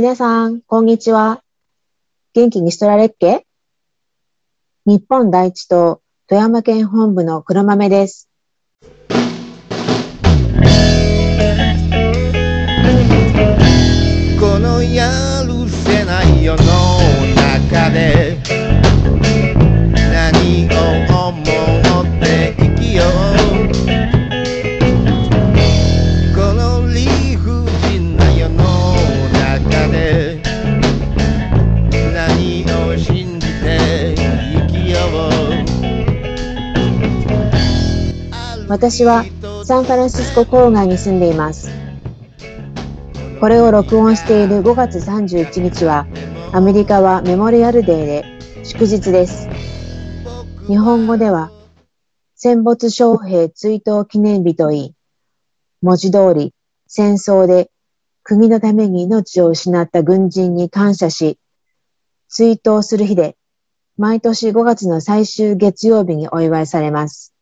皆さん、こんにちは。元気にしとられっけ？日本第一党富山県本部の黒豆です。このやるせない世の中で私はサンフランシスコ郊外に住んでいます。これを録音している5月31日はアメリカはメモリアルデーで祝日です。日本語では戦没将兵追悼記念日といい、文字通り戦争で国のために命を失った軍人に感謝し、追悼する日で毎年5月の最終月曜日にお祝いされます。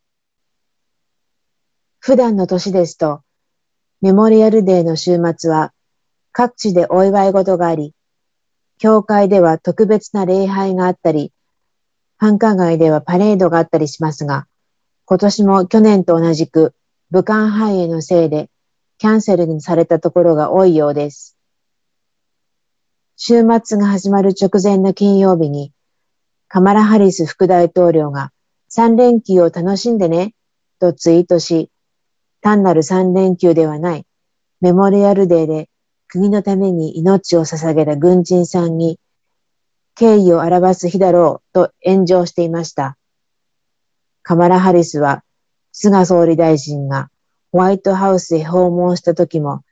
普段の年ですと、メモリアルデーの週末は各地でお祝い事があり、教会では特別な礼拝があったり、繁華街ではパレードがあったりしますが、今年も去年と同じく武漢肺炎のせいでキャンセルにされたところが多いようです。週末が始まる直前の金曜日に、カマラ・ハリス副大統領が3連休を楽しんでねとツイートし、単なる三連休ではないメモリアルデーで国のために命を捧げた軍人さんに敬意を表す日だろうと炎上していました。カマラ・ハリスは菅総理大臣がホワイトハウスへ訪問した時も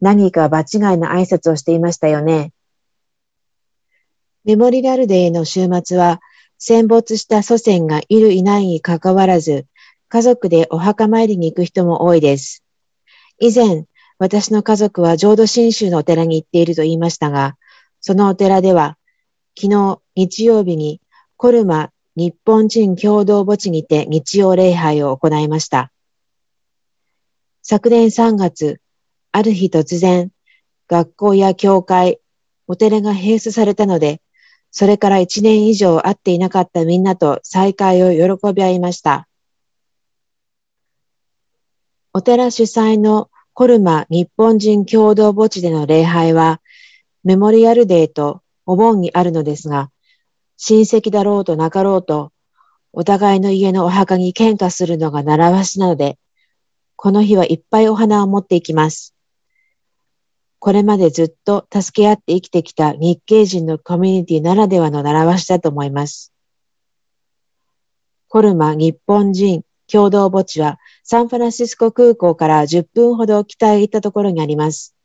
何か場違いな挨拶をしていましたよね。メモリアルデーの週末は戦没した祖先がいるいないにかかわらず家族でお墓参りに行く人も多いです。以前、私の家族は浄土真宗のお寺に行っていると言いましたが、そのお寺では、昨日日曜日にコルマ日本人共同墓地にて日曜礼拝を行いました。昨年3月、ある日突然、学校や教会、お寺が閉鎖されたので、それから1年以上会っていなかったみんなと再会を喜び合いました。お寺主催のコルマ日本人共同墓地での礼拝は、メモリアルデーとお盆にあるのですが、親戚だろうとなかろうと、お互いの家のお墓に喧嘩するのが習わしなので、この日はいっぱいお花を持っていきます。これまでずっと助け合って生きてきた日系人のコミュニティならではの習わしだと思います。コルマ日本人共同墓地はサンフランシスコ空港から10分ほど北へ行ったところにあります。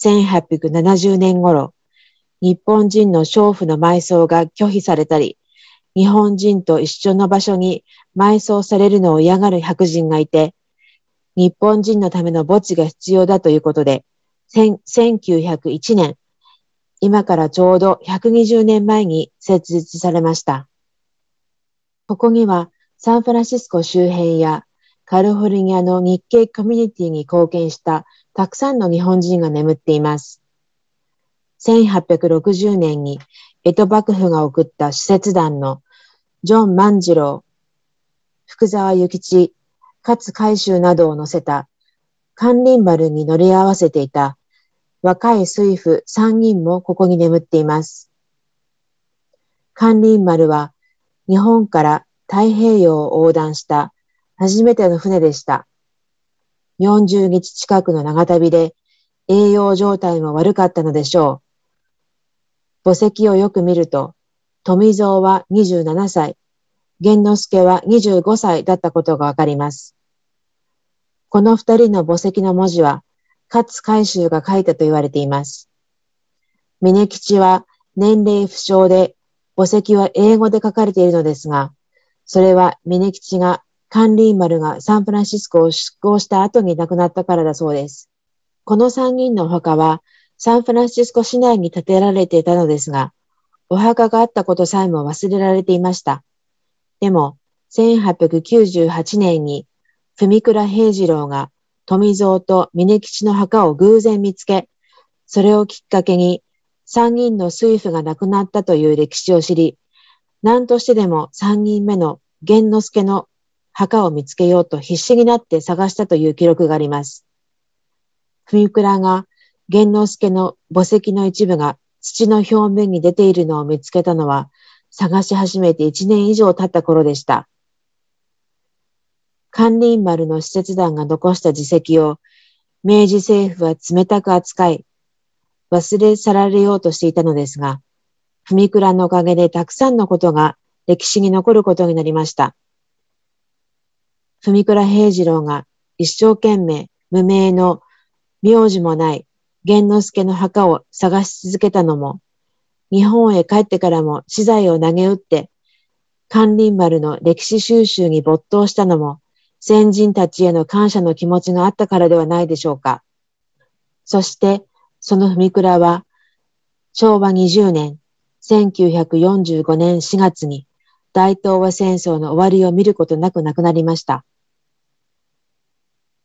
1870年頃、日本人の娼婦の埋葬が拒否されたり、日本人と一緒の場所に埋葬されるのを嫌がる白人がいて、日本人のための墓地が必要だということで、1901年、今からちょうど120年前に設立されました。ここにはサンフランシスコ周辺やカリフォルニアの日系コミュニティに貢献したたくさんの日本人が眠っています。1860年に江戸幕府が送った使節団のジョン万次郎、福沢諭吉、勝海舟などを乗せた関林丸に乗り合わせていた若い水夫3人もここに眠っています。関林丸は日本から太平洋を横断した初めての船でした。40日近くの長旅で栄養状態も悪かったのでしょう。墓石をよく見ると、富蔵は27歳、玄之助は25歳だったことがわかります。この二人の墓石の文字は、勝海舟が書いたと言われています。峰吉は年齢不詳で、墓石は英語で書かれているのですが、それは峰吉がカンリーマルがサンフランシスコを出港した後に亡くなったからだそうです。この三人のお墓はサンフランシスコ市内に建てられていたのですが、お墓があったことさえも忘れられていました。でも、1898年に、文倉平次郎が富蔵と峰吉の墓を偶然見つけ、それをきっかけに3人の水夫が亡くなったという歴史を知り、何としてでも3人目の玄之助の墓を見つけようと必死になって探したという記録があります。文倉が玄之助の墓石の一部が土の表面に出ているのを見つけたのは探し始めて1年以上経った頃でした。関林丸の使節団が残した自責を明治政府は冷たく扱い、忘れ去られようとしていたのですが、文倉のおかげでたくさんのことが歴史に残ることになりました。文倉平次郎が一生懸命無名の名字もない玄之助の墓を探し続けたのも、日本へ帰ってからも資材を投げ打って、関林丸の歴史収集に没頭したのも、先人たちへの感謝の気持ちがあったからではないでしょうか。そして、その文倉は、昭和20年、1945年4月に大東亜戦争の終わりを見ることなく亡くなりました。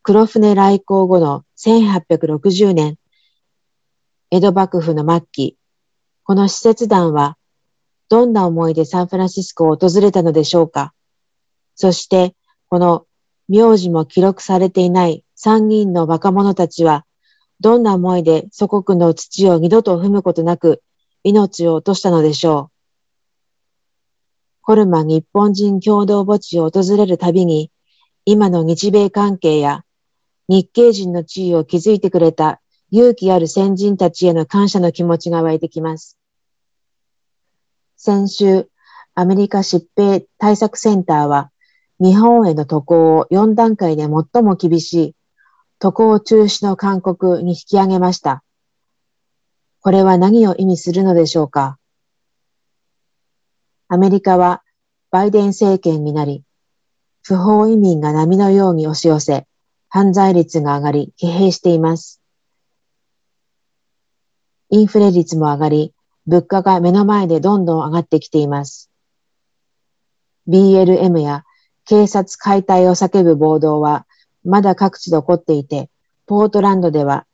黒船来航後の1860年、江戸幕府の末期、この使節団はどんな思いでサンフランシスコを訪れたのでしょうか？そして、この名字も記録されていない参議院の若者たちは、どんな思いで祖国の土を二度と踏むことなく命を落としたのでしょう？コルマ日本人共同墓地を訪れるたびに、今の日米関係や日系人の地位を築いてくれた勇気ある先人たちへの感謝の気持ちが湧いてきます。先週、アメリカ疾病対策センターは、日本への渡航を4段階で最も厳しい渡航中止の勧告に引き上げました。これは何を意味するのでしょうか？アメリカはバイデン政権になり、不法移民が波のように押し寄せ、犯罪率が上がり、疲弊しています。インフレ率も上がり、物価が目の前でどんどん上がってきています。BLM や警察解体を叫ぶ暴動はまだ各地で起こっていて、ポートランドでは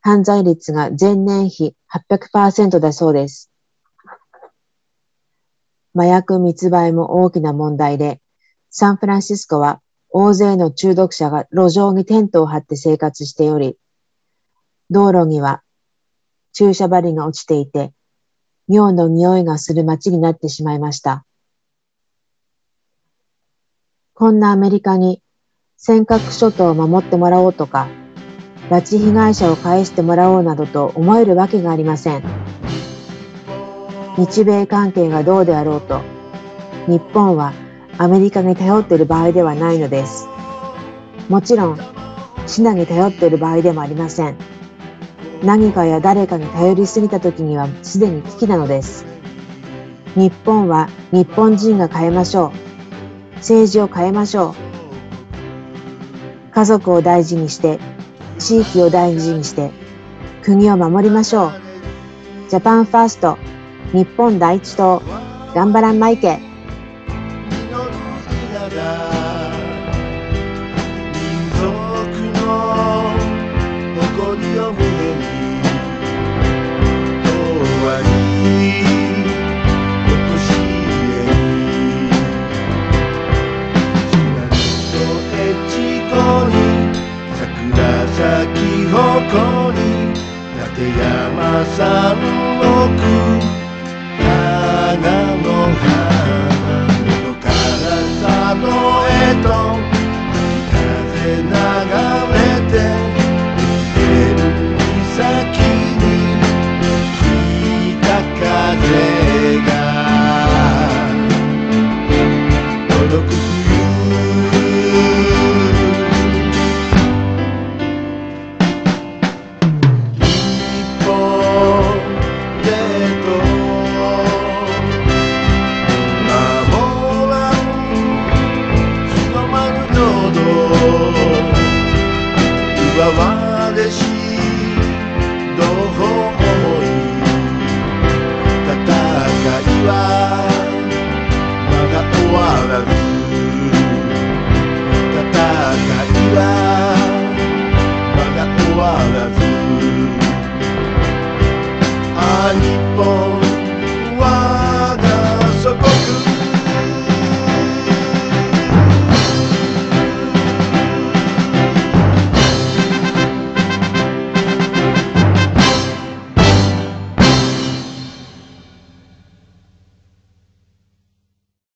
犯罪率が前年比800%だそうです。麻薬密売も大きな問題で、サンフランシスコは大勢の中毒者が路上にテントを張って生活しており、道路には注射針が落ちていて、尿の匂いがする街になってしまいました。こんなアメリカに尖閣諸島を守ってもらおうとか、拉致被害者を返してもらおうなどと思えるわけがありません。日米関係がどうであろうと、日本はアメリカに頼っている場合ではないのです。もちろん、シナに頼っている場合でもありません。何かや誰かに頼りすぎた時にはすでに危機なのです。日本は日本人が変えましょう。政治を変えましょう。家族を大事にして、地域を大事にして、国を守りましょう。ジャパンファースト、日本第一党、頑張らんまいけ。長野花の辛さの絵と that